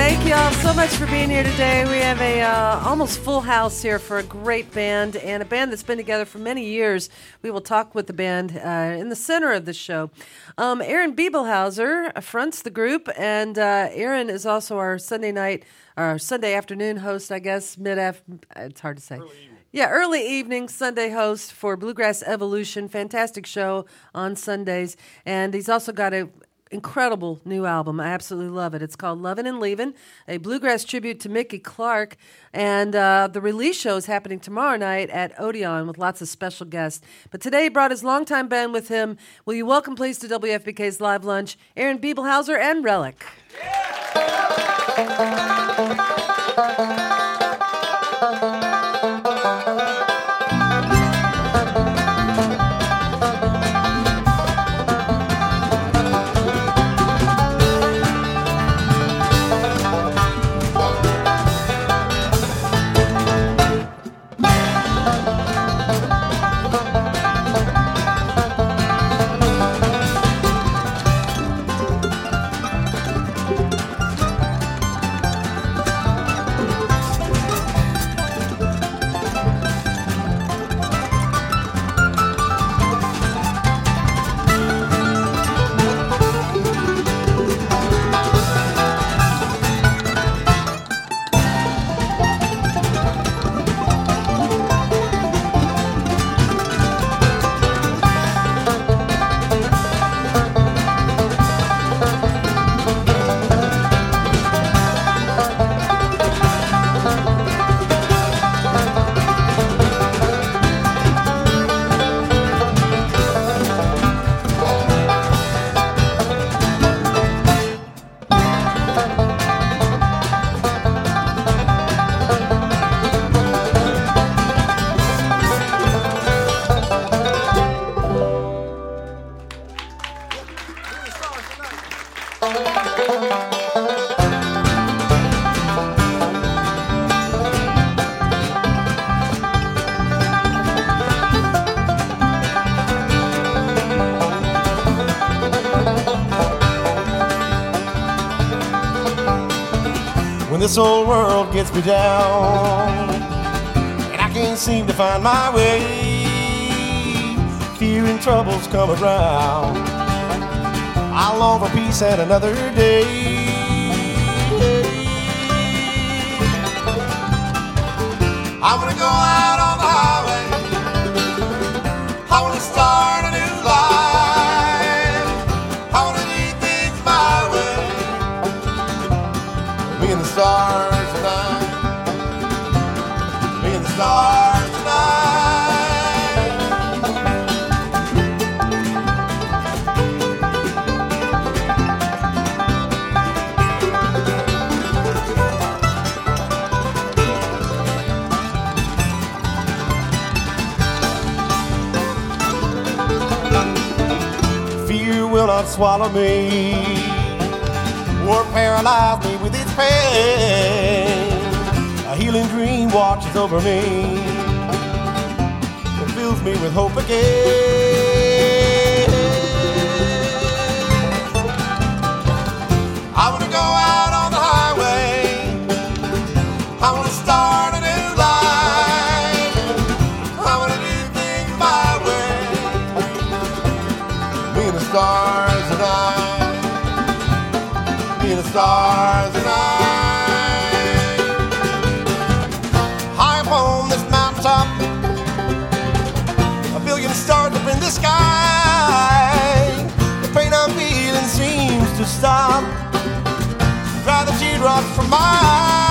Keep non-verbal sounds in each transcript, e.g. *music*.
Thank you all so much for being here today. We have a uh, almost full house here for a great band and a band that's been together for many years. We will talk with the band uh, in the center of the show. Um, Aaron Bibelhauser fronts the group, and uh, Aaron is also our Sunday night, our Sunday afternoon host, I guess, mid afternoon. It's hard to say. Yeah, early evening Sunday host for Bluegrass Evolution. Fantastic show on Sundays. And he's also got a incredible new album. I absolutely love it. It's called Lovin' and Leavin', a bluegrass tribute to Mickey Clark. And uh, the release show is happening tomorrow night at Odeon with lots of special guests. But today he brought his longtime band with him. Will you welcome, please, to WFPK's Live Lunch, Aaron Bibelhauser and Relic. when this old world gets me down and I can't seem to find my way. Fear and troubles come around. I long for peace and another day. I wanna go out on swallow me or paralyze me with its pain. A healing dream watches over me. and fills me with hope again. High up on this mountaintop, a billion stars up in the sky. The pain I'm feeling seems to stop. Dry the teardrops from my eyes.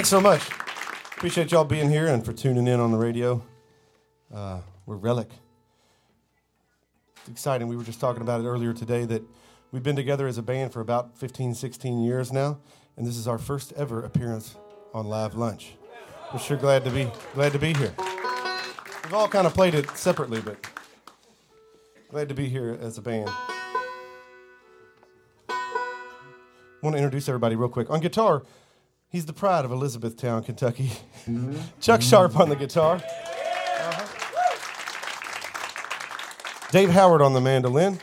Thanks so much. Appreciate y'all being here and for tuning in on the radio. Uh, we're Relic. It's exciting. We were just talking about it earlier today that we've been together as a band for about 15, 16 years now, and this is our first ever appearance on Live Lunch. We're sure glad to be glad to be here. We've all kind of played it separately, but glad to be here as a band. want to introduce everybody real quick. On guitar, he's the pride of Elizabethtown, Kentucky. Chuck Sharp on the guitar. Uh-huh. Dave Howard on the mandolin.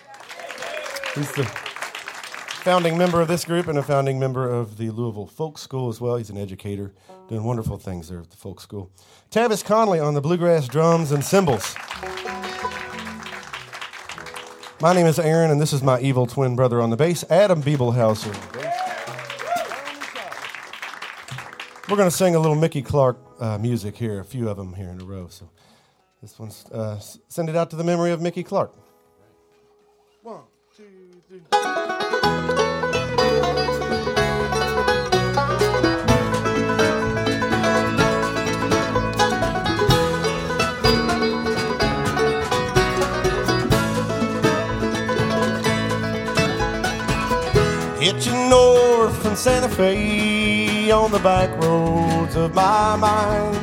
He's the founding member of this group and a founding member of the Louisville Folk School as well. He's an educator, doing wonderful things there at the Folk School. Tavis Conley on the bluegrass drums and cymbals. My name is Aaron, and this is my evil twin brother on the bass, Adam Bibelhauser. We're going to sing a little Mickey Clark uh, music here, a few of them here in a row. So this one's uh, send it out to the memory of Mickey Clark. One, two, three. Hitching north from Santa Fe on the back roads of my mind.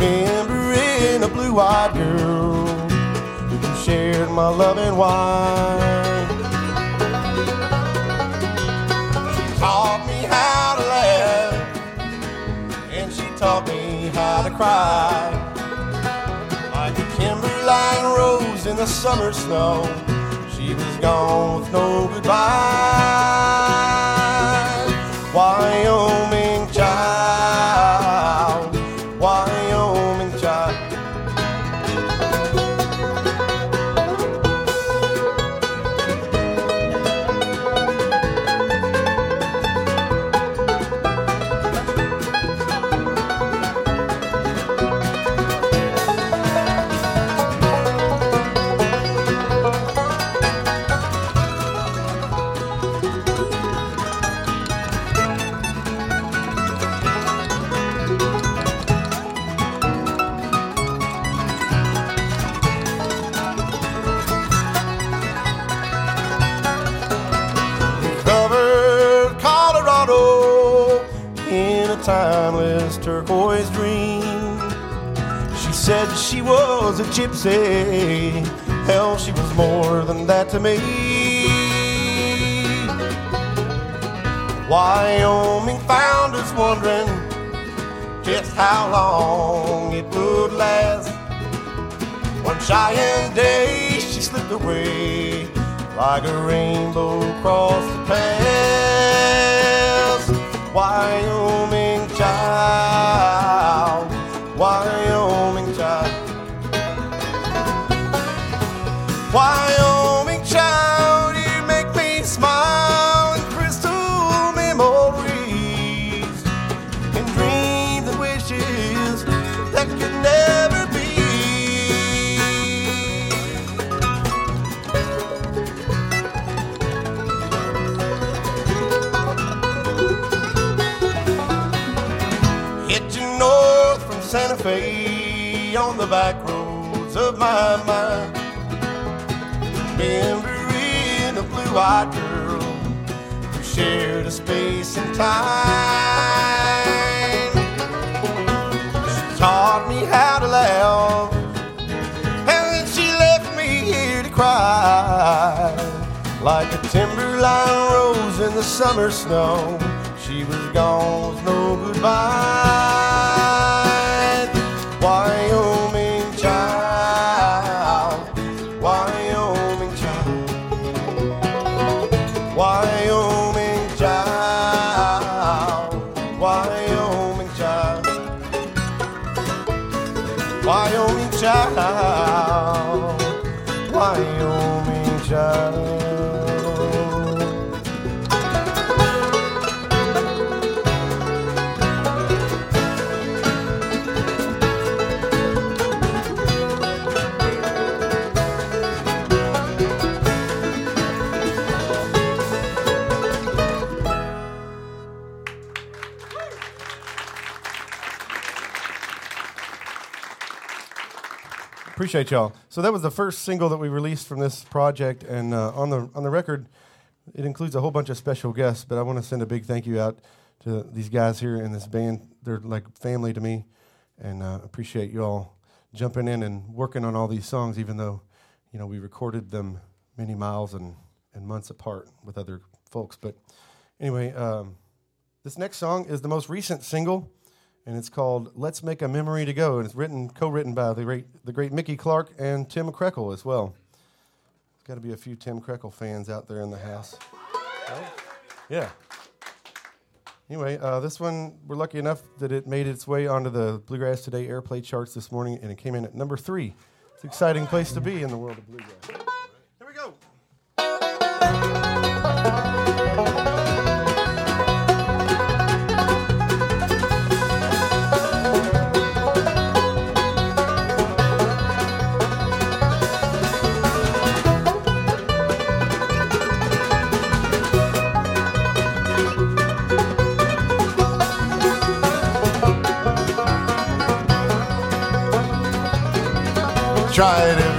Remembering a blue-eyed girl who shared my love and wine. She taught me how to laugh, and she taught me how to cry. Like a timberline rose in the summer snow, she was gone with no goodbye. Wyoming oh, timeless turquoise dream. She said she was a gypsy. Hell, she was more than that to me. Wyoming found us wondering just how long it would last. One giant day she slipped away like a rainbow across the past. Wyoming Wyoming back roads of my mind. Remembering a blue-eyed girl who shared a space and time. She taught me how to laugh, and then she left me here to cry. Like a timberline rose in the summer snow, she was gone with no goodbye. Appreciate y'all. So that was the first single that we released from this project, and uh, on the on the record, it includes a whole bunch of special guests. But I want to send a big thank you out to these guys here in this band. They're like family to me, and uh, appreciate you all jumping in and working on all these songs, even though you know we recorded them many miles and and months apart with other folks. But anyway, um, this next song is the most recent single and it's called "Let's Make a Memory to Go," and it's written, co-written by the great, the great Mickey Clark and Tim Krekel as well. There's got to be a few Tim Krekel fans out there in the house. Right? Yeah. Anyway, uh, this one we're lucky enough that it made its way onto the Bluegrass Today airplay charts this morning, and it came in at number three. It's an exciting place to be in the world of bluegrass. Tried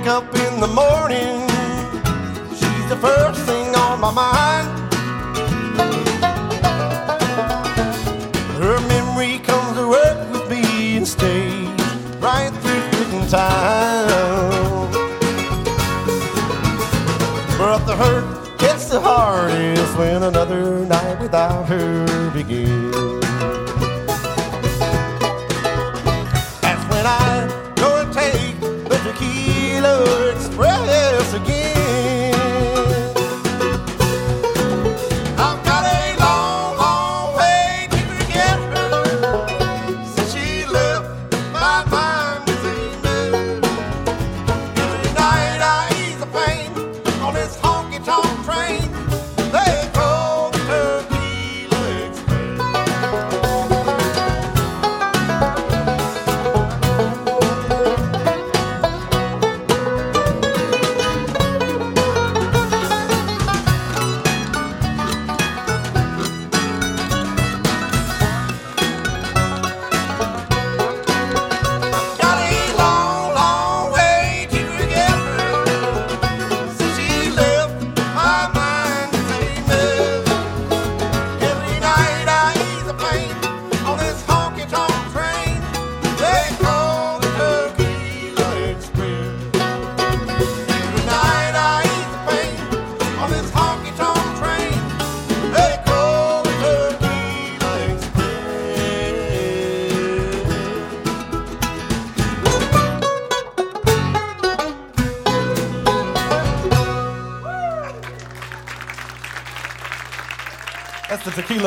wake up in the morning, she's the first thing on my mind. Her memory comes to work with me and stays right through in time. But the hurt gets the hardest when another night without her begins.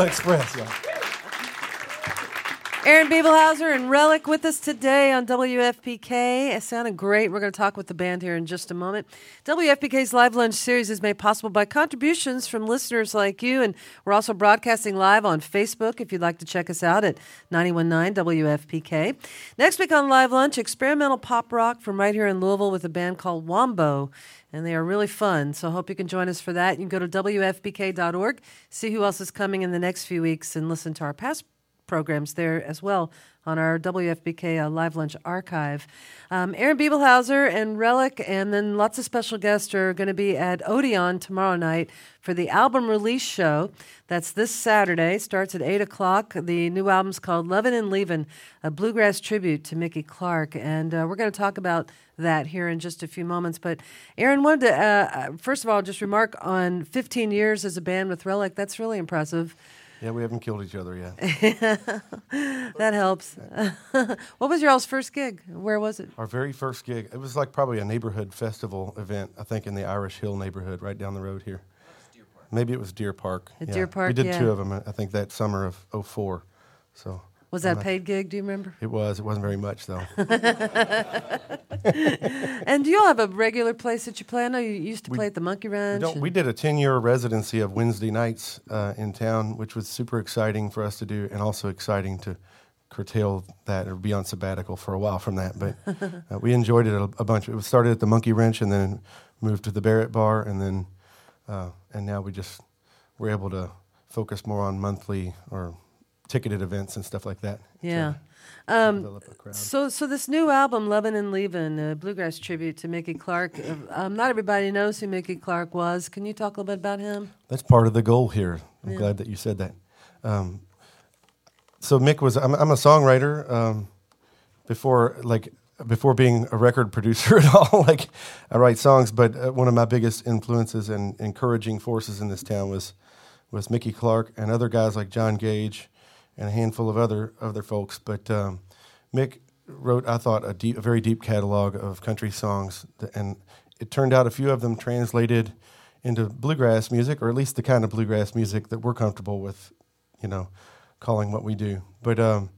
Express, y'all. Aaron Bibelhauser and Relic with us today on WFPK. It sounded great. We're going to talk with the band here in just a moment. WFPK's Live Lunch series is made possible by contributions from listeners like you, and we're also broadcasting live on Facebook if you'd like to check us out at 919 WFPK. Next week on Live Lunch, experimental pop rock from right here in Louisville with a band called Wombo and they are really fun. So I hope you can join us for that. You can go to WFPK.org, see who else is coming in the next few weeks, and listen to our past programs there as well on our WFPK uh, Live Lunch archive. Um, Aaron Bibelhauser and Relic, and then lots of special guests are going to be at Odeon tomorrow night for the album release show. That's this Saturday. Starts at 8 o'clock. The new album's called Lovin' and Leavin', a bluegrass tribute to Mickey Clark. And uh, we're going to talk about that here in just a few moments. But Aaron wanted to, uh, uh, first of all, just remark on 15 years as a band with Relic. That's really impressive. Yeah, we haven't killed each other yet. *laughs* That helps. *laughs* what was your all's first gig? Where was it? Our very first gig, it was like probably a neighborhood festival event, I think in the Irish Hill neighborhood right down the road here. Maybe it was Deer Park. At yeah. Deer Park, We did yeah. two of them, I think that summer of 04. So Was that a paid gig? Do you remember? It was. It wasn't very much though. *laughs* And do you all have a regular place that you play? I know you used to play at the Monkey We, Ranch. and- we did a 10 year residency of Wednesday nights uh, in town, which was super exciting for us to do and also exciting to curtail that or be on sabbatical for a while from that. But *laughs* uh, we enjoyed it a, a bunch. It started at the Monkey Wrench and then moved to the Barrett Bar and then uh, and now we just we're able to focus more on monthly or ticketed events and stuff like that. Yeah. Um, develop a crowd. So, so this new album, "Lovin' and Leavin'," a bluegrass tribute to Mickey Clark. uh, Um, not everybody knows who Mickey Clark was. Can you talk a little bit about him? That's part of the goal here. I'm Yeah. glad that you said that. Um, so Mick was I'm, I'm a songwriter um, before like before being a record producer *laughs* at all. like I write songs, but uh, one of my biggest influences and encouraging forces in this town was was Mickey Clark and other guys like John Gage and a handful of other other folks. But um, Mick wrote, I thought, a deep, a very deep catalog of country songs, and it turned out a few of them translated into bluegrass music, or at least the kind of bluegrass music that we're comfortable with, you know, calling what we do. But um,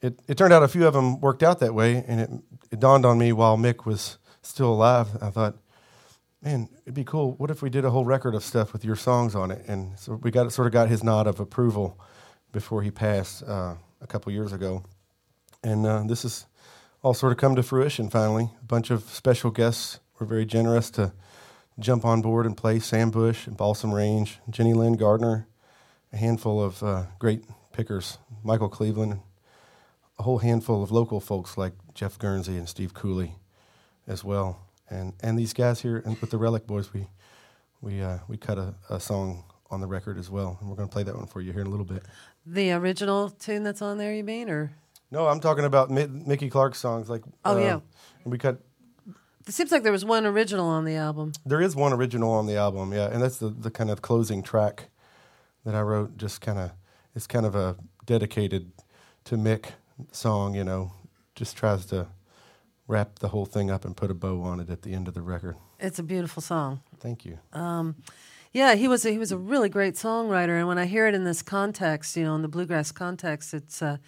it, it turned out a few of them worked out that way, and it, it dawned on me while Mick was still alive. I thought, man, it'd be cool. What if we did a whole record of stuff with your songs on it? And so we got sort of got his nod of approval before he passed uh, a couple years ago, and uh, this has all sort of come to fruition finally. A bunch of special guests were very generous to jump on board and play Sam Bush and Balsam Range, Jenny Lynn Gardner, a handful of uh, great pickers, Michael Cleveland, a whole handful of local folks like Jeff Guernsey and Steve Cooley as well. And, and these guys here and with the Relic Boys, we, we, uh, we cut a, a song on the record as well. And we're going to play that one for you here in a little bit. The original tune that's on there, you mean, or No, I'm talking about Mi- Mickey Clark songs. Like Oh, uh, yeah. and we cut. it seems like there was one original on the album. There is one original on the album, yeah, and that's the the kind of closing track that I wrote. Just kind of, it's kind of a dedicated to Mick song. You know, just tries to wrap the whole thing up and put a bow on it at the end of the record. It's a beautiful song. Thank you. Yeah, he was a, he was a really great songwriter, and when I hear it in this context, you know, in the bluegrass context, it's uh,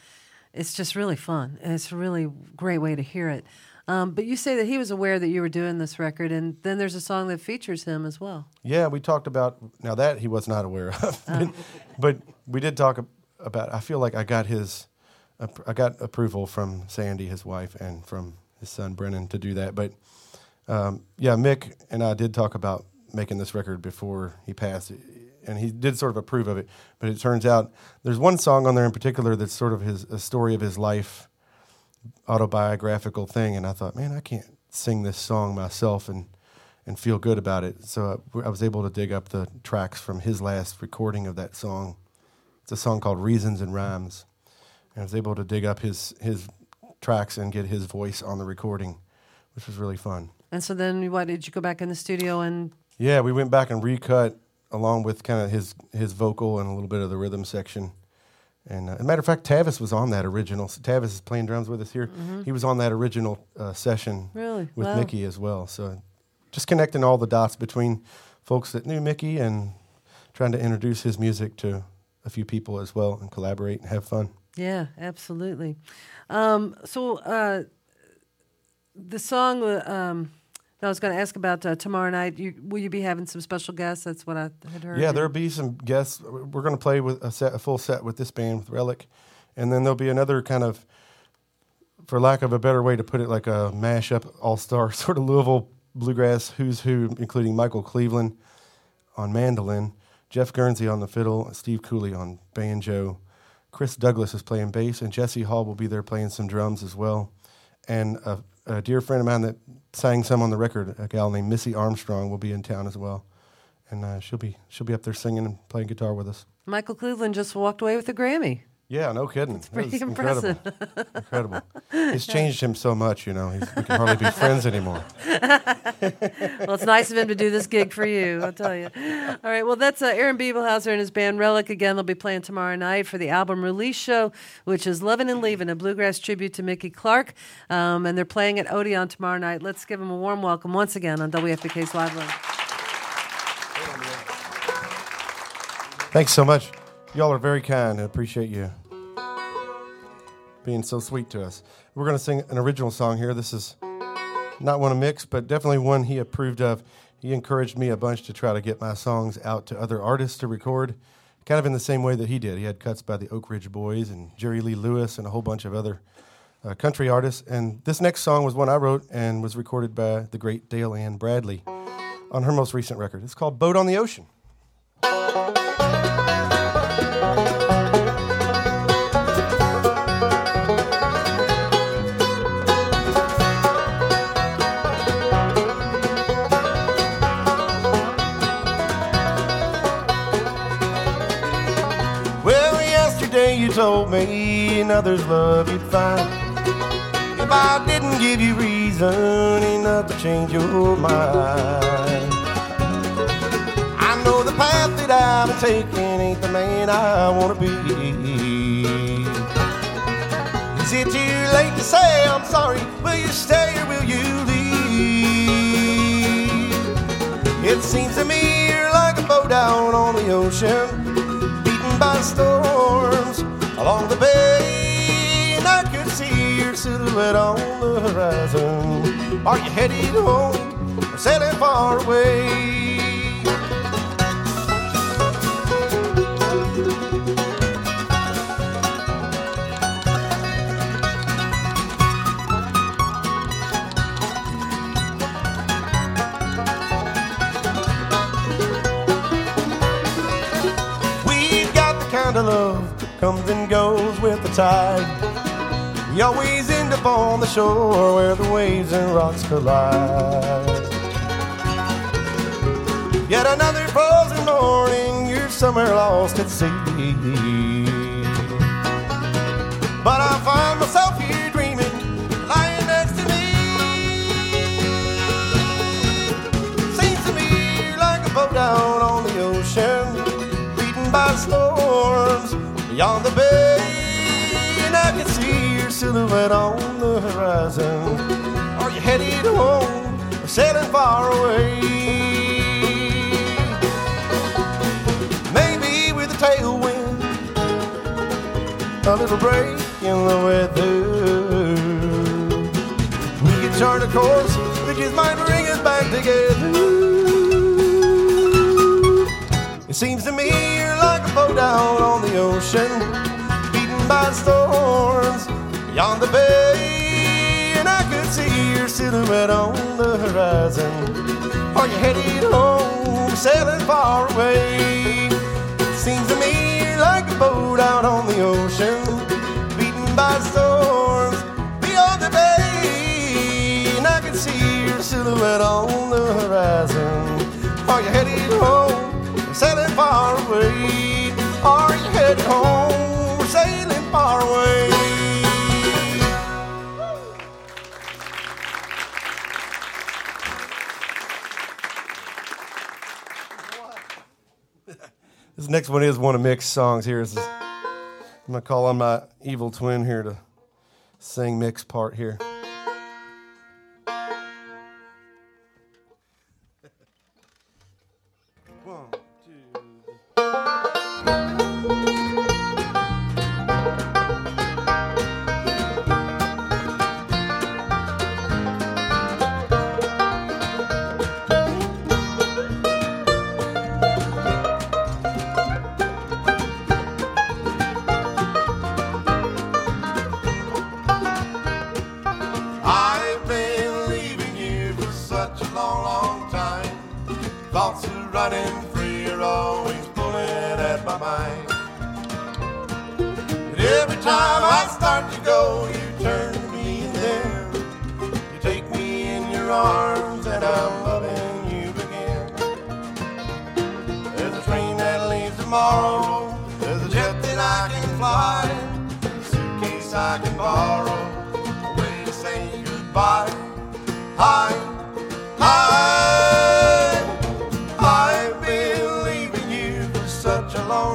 it's just really fun. It's a really great way to hear it. Um, but you say that he was aware that you were doing this record, and then there's a song that features him as well. Yeah, we talked about now that he was not aware of, but, but we did talk about. I feel like I got his, I got approval from Sandy, his wife, and from his son Brennan to do that. But um, yeah, Mick and I did talk about making this record before he passed, and he did sort of approve of it. But it turns out there's one song on there in particular that's sort of his a story of his life, autobiographical thing, and I thought, man, I can't sing this song myself and and feel good about it. So I, I was able to dig up the tracks from his last recording of that song. It's a song called Reasons and Rhymes, and I was able to dig up his his tracks and get his voice on the recording, which was really fun. And so then, what did you go back in the studio and? Yeah, we went back and recut along with kind of his his vocal and a little bit of the rhythm section. And uh, as a matter of fact, Tavis was on that original. Tavis is playing drums with us here. He was on that original uh, session Really? with Wow. Mickey as well. So just connecting all the dots between folks that knew Mickey and trying to introduce his music to a few people as well and collaborate and have fun. Yeah, absolutely. Um, so uh, the song uh, um, that I was going to ask about uh, tomorrow night. You, will you be having some special guests? That's what I had heard. Yeah, there'll be some guests. We're going to play with a set, a full set with this band with Relic, and then there'll be another kind of, for lack of a better way to put it, like a mashup all star *laughs* sort of Louisville bluegrass who's who, including Michael Cleveland on mandolin, Jeff Guernsey on the fiddle, Steve Cooley on banjo, Chris Douglas is playing bass, and Jesse Hall will be there playing some drums as well. And a, a dear friend of mine that sang some on the record, a gal named Missy Armstrong, will be in town as well and uh, she'll be she'll be up there singing and playing guitar with us. Michael Cleveland just walked away with a Grammy. Yeah, no kidding. That's pretty *laughs* impressive. Incredible. incredible. *laughs* It's changed him so much, you know. He's, we can hardly be *laughs* friends anymore. Well, it's nice of him to do this gig for you, I'll tell you. All right, well, that's uh, Aaron Bibelhauser and his band Relic. Again, they'll be playing tomorrow night for the album release show, which is Lovin' and Leavin', a bluegrass tribute to Mickey Clark. Um, and they're playing at Odeon tomorrow night. Let's give them a warm welcome once again on WFPK's Live Line. Thanks so much. Y'all are very kind. I appreciate you being so sweet to us. We're going to sing an original song here. This is not one of Mick's, but definitely one he approved of. He encouraged me a bunch to try to get my songs out to other artists to record, kind of in the same way that he did. He had cuts by the Oak Ridge Boys and Jerry Lee Lewis and a whole bunch of other uh, country artists. And this next song was one I wrote and was recorded by the great Dale Ann Bradley on her most recent record. It's called Boat on the Ocean. Me another's love you'd find. If I didn't give you reason enough to change your mind. I know the path that been taking ain't the man I wanna be. Is it too late to say I'm sorry? Will you stay or will you leave? It seems to me you're like a boat out on the ocean, beaten by storms along the bay, and I could see your silhouette on the horizon. Are you headed home or sailing far away? Goes with the tide. We always end up on the shore where the waves and rocks collide. Yet another frozen morning, you're somewhere lost at sea. But I find myself here dreaming, lying next to me. Seems to me like a boat down on the ocean, beaten by storms beyond the bay. And I can see your silhouette on the horizon. Are you headed home or sailing far away? Maybe with a tailwind, a little break in the weather. We could chart a course that just might bring us back together. It seems to me boat out on the ocean, beaten by storms beyond the bay. And I could see your silhouette on the horizon. Are you headed home, sailing far away? Seems to me you're like a boat out on the ocean, beaten by storms beyond the bay. And I can see your silhouette on the horizon. Are you headed home, sailing far away? Are you headed home, sailing far away? *laughs* This next one is one of Mick's songs here. Is- I'm gonna call on my evil twin here to sing Mick's part here.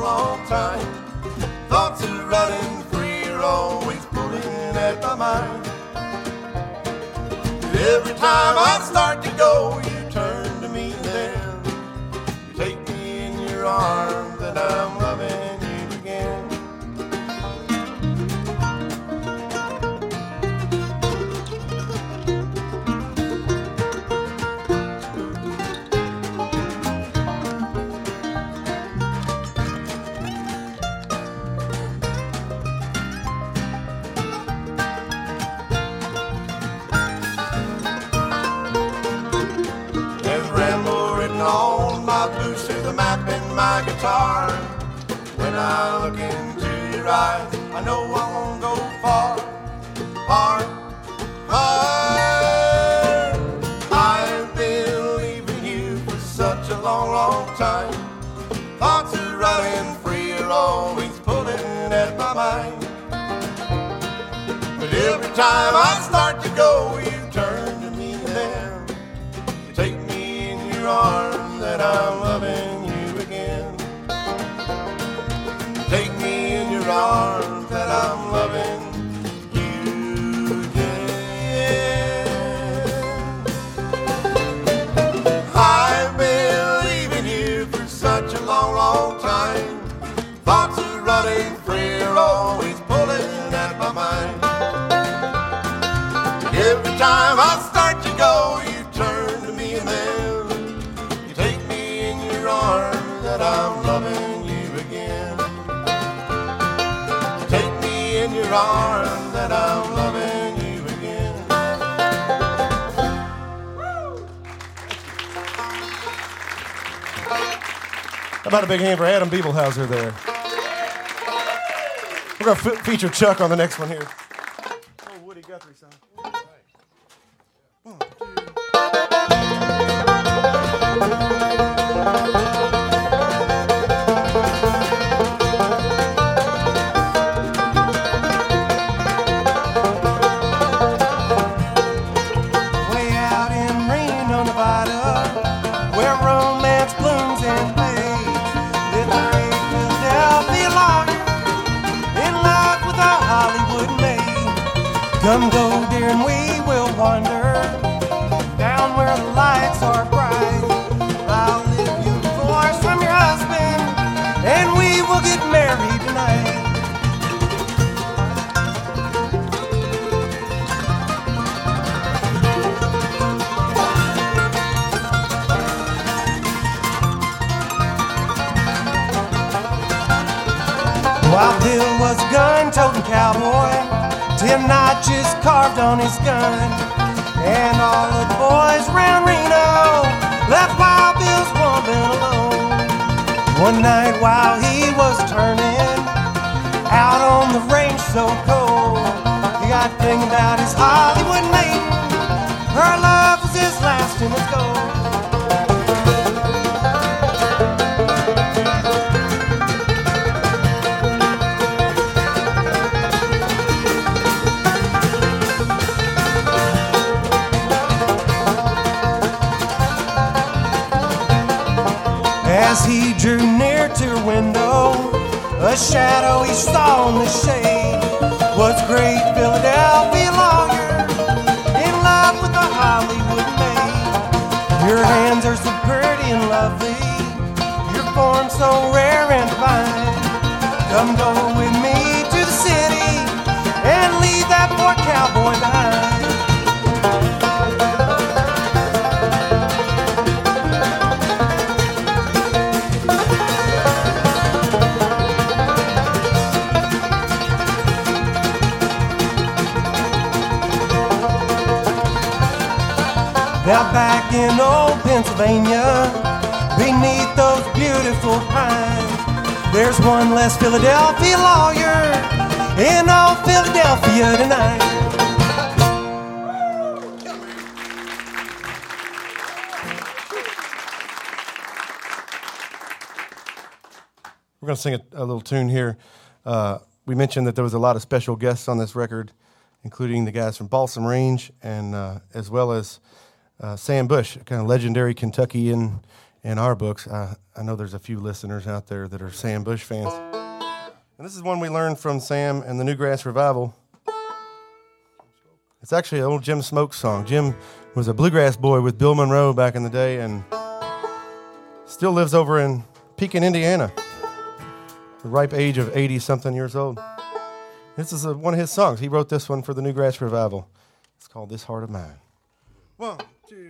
Long, long time. Thoughts are running free are always pulling at my mind. Every time I start to go, my guitar. When I look into your eyes, I know I won't go far, far, far. I've been leaving you for such a long, long time. Thoughts are running free are always pulling at my mind. But every time I start to go, you turn to me and then you take me in your arms that I'm loving arms that I'm loving you again. I've been leaving you for such a long, long time. Thoughts are running that I'm loving you again. How about a big hand for Aaron Bibelhauser there? We're going to f- feature Chuck on the next one here. Wild Bill was a gun-toting cowboy, Tim notches carved on his gun, and all the boys round Reno left Wild Bill's woman alone. One night while he was turning out on the range so cold, he got thinking about his Hollywood maiden. Her love was his last and his gold. Drew near to her window, a shadow he saw in the shade was great Philadelphia lawyer in love with a Hollywood maid. Your hands are so pretty and lovely, your form so rare and fine. Come go with me to the city and leave that poor cowboy behind. In old Pennsylvania, beneath those beautiful pines, there's one less Philadelphia lawyer in old Philadelphia tonight. We're going to sing a, a little tune here. Uh, we mentioned that there was a lot of special guests on this record, including the guys from Balsam Range and uh, as well as uh, Sam Bush, kind of legendary Kentuckian in our books. Uh, I know there's a few listeners out there that are Sam Bush fans. And this is one we learned from Sam and the Newgrass Revival. It's actually an old Jim Smoak's song. Jim was a bluegrass boy with Bill Monroe back in the day and still lives over in Pekin, Indiana the ripe age of 80 something years old. This is a, one of his songs. He wrote this one for the Newgrass Revival. It's called This Heart of Mine. One, two,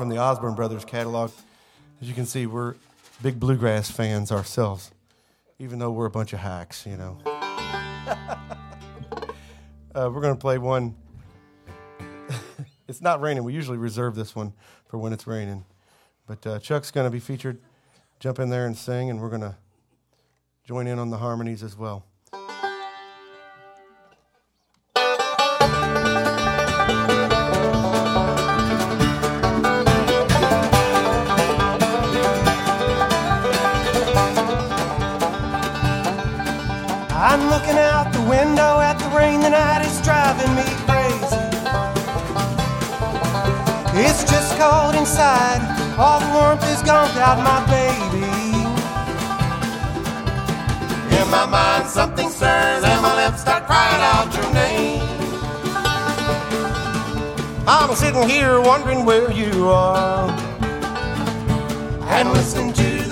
from the Osborne Brothers catalog. As you can see, we're big bluegrass fans ourselves, even though we're a bunch of hacks, you know. *laughs* uh, we're going to play one. *laughs* it's not raining. We usually reserve this one for when it's raining. But uh, Chuck's going to be featured. Jump in there and sing, and we're going to join in on the harmonies as well. Out my baby. In my mind, something stirs, and my lips start crying out your name. I'm sitting here wondering where you are, and listening to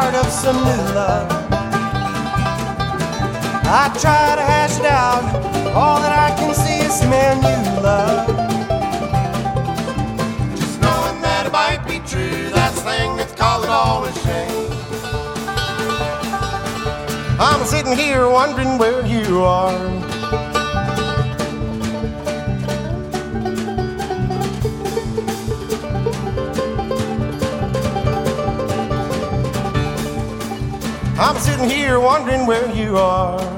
heart of some new love. I try to hash it out, all that I can see is the man you love. Just knowing that it might be true, that's the thing that's calling all a shame. I'm sitting here wondering where you are. I'm sitting here wondering where you are.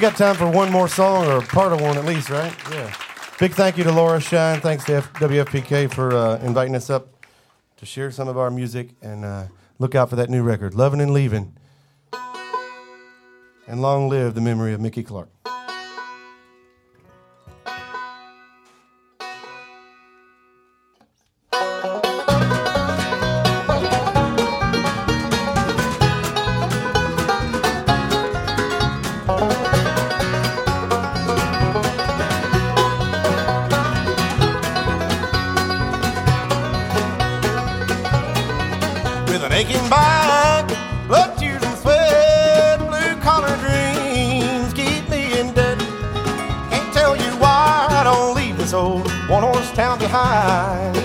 Got time for one more song or part of one at least, right? Yeah. Big thank you to Laura Shine. Thanks to F- WFPK for uh, inviting us up to share some of our music and uh, look out for that new record, Loving and Leaving. And long live the memory of Mickey Clark. One horse town behind.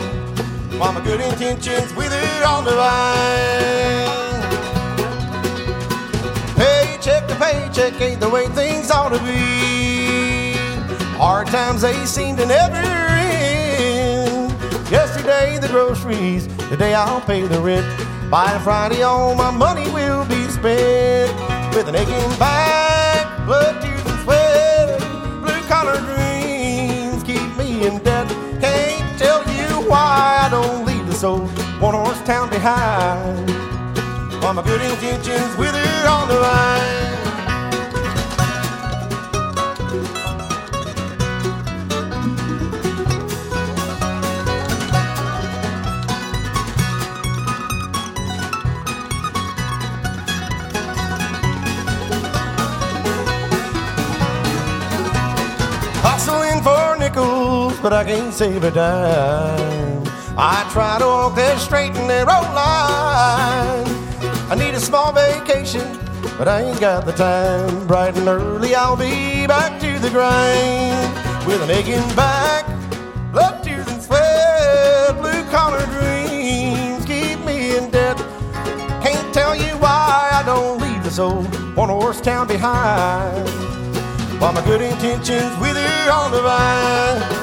While my good intentions wither on the vine. Paycheck to paycheck ain't the way things ought to be. Hard times they seem to never end. Yesterday the groceries, today I'll pay the rent. By Friday all my money will be spent. With an aching back, I don't leave this old one horse town behind. While my good intentions wither on the vine. Hustling for nickels, but I can't save a dime. I try to walk that straight and narrow line. I need a small vacation, but I ain't got the time. Bright and early, I'll be back to the grind. With an aching back, blood, tears, and sweat. Blue collar dreams keep me in debt. Can't tell you why I don't leave this this old one horse town behind. While my good intentions wither on the vine.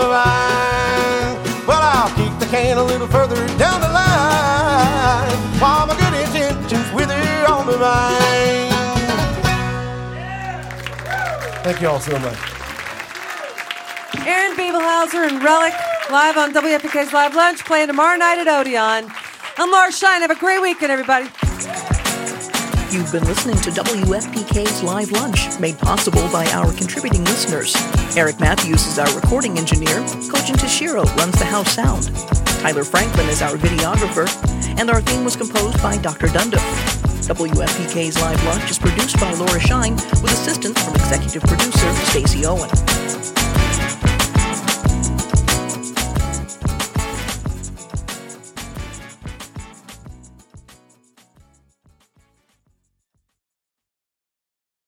The vine. Well, I'll kick the can a little further down the line. While my good intentions wither on the vine. Thank you all so much. Aaron Bibelhauser and Relic live on WFPK's Live Lunch, playing tomorrow night at Odeon. I'm Laura Shine. Have a great weekend, everybody. You've been listening to WFPK's Live Lunch, made possible by our contributing listeners. Eric Matthews is our recording engineer. Kojin Tashiro runs the house sound. Tyler Franklin is our videographer. And our theme was composed by Dr. Dundiff. WFPK's Live Lunch is produced by Laura Shine with assistance from executive producer Stacey Owen.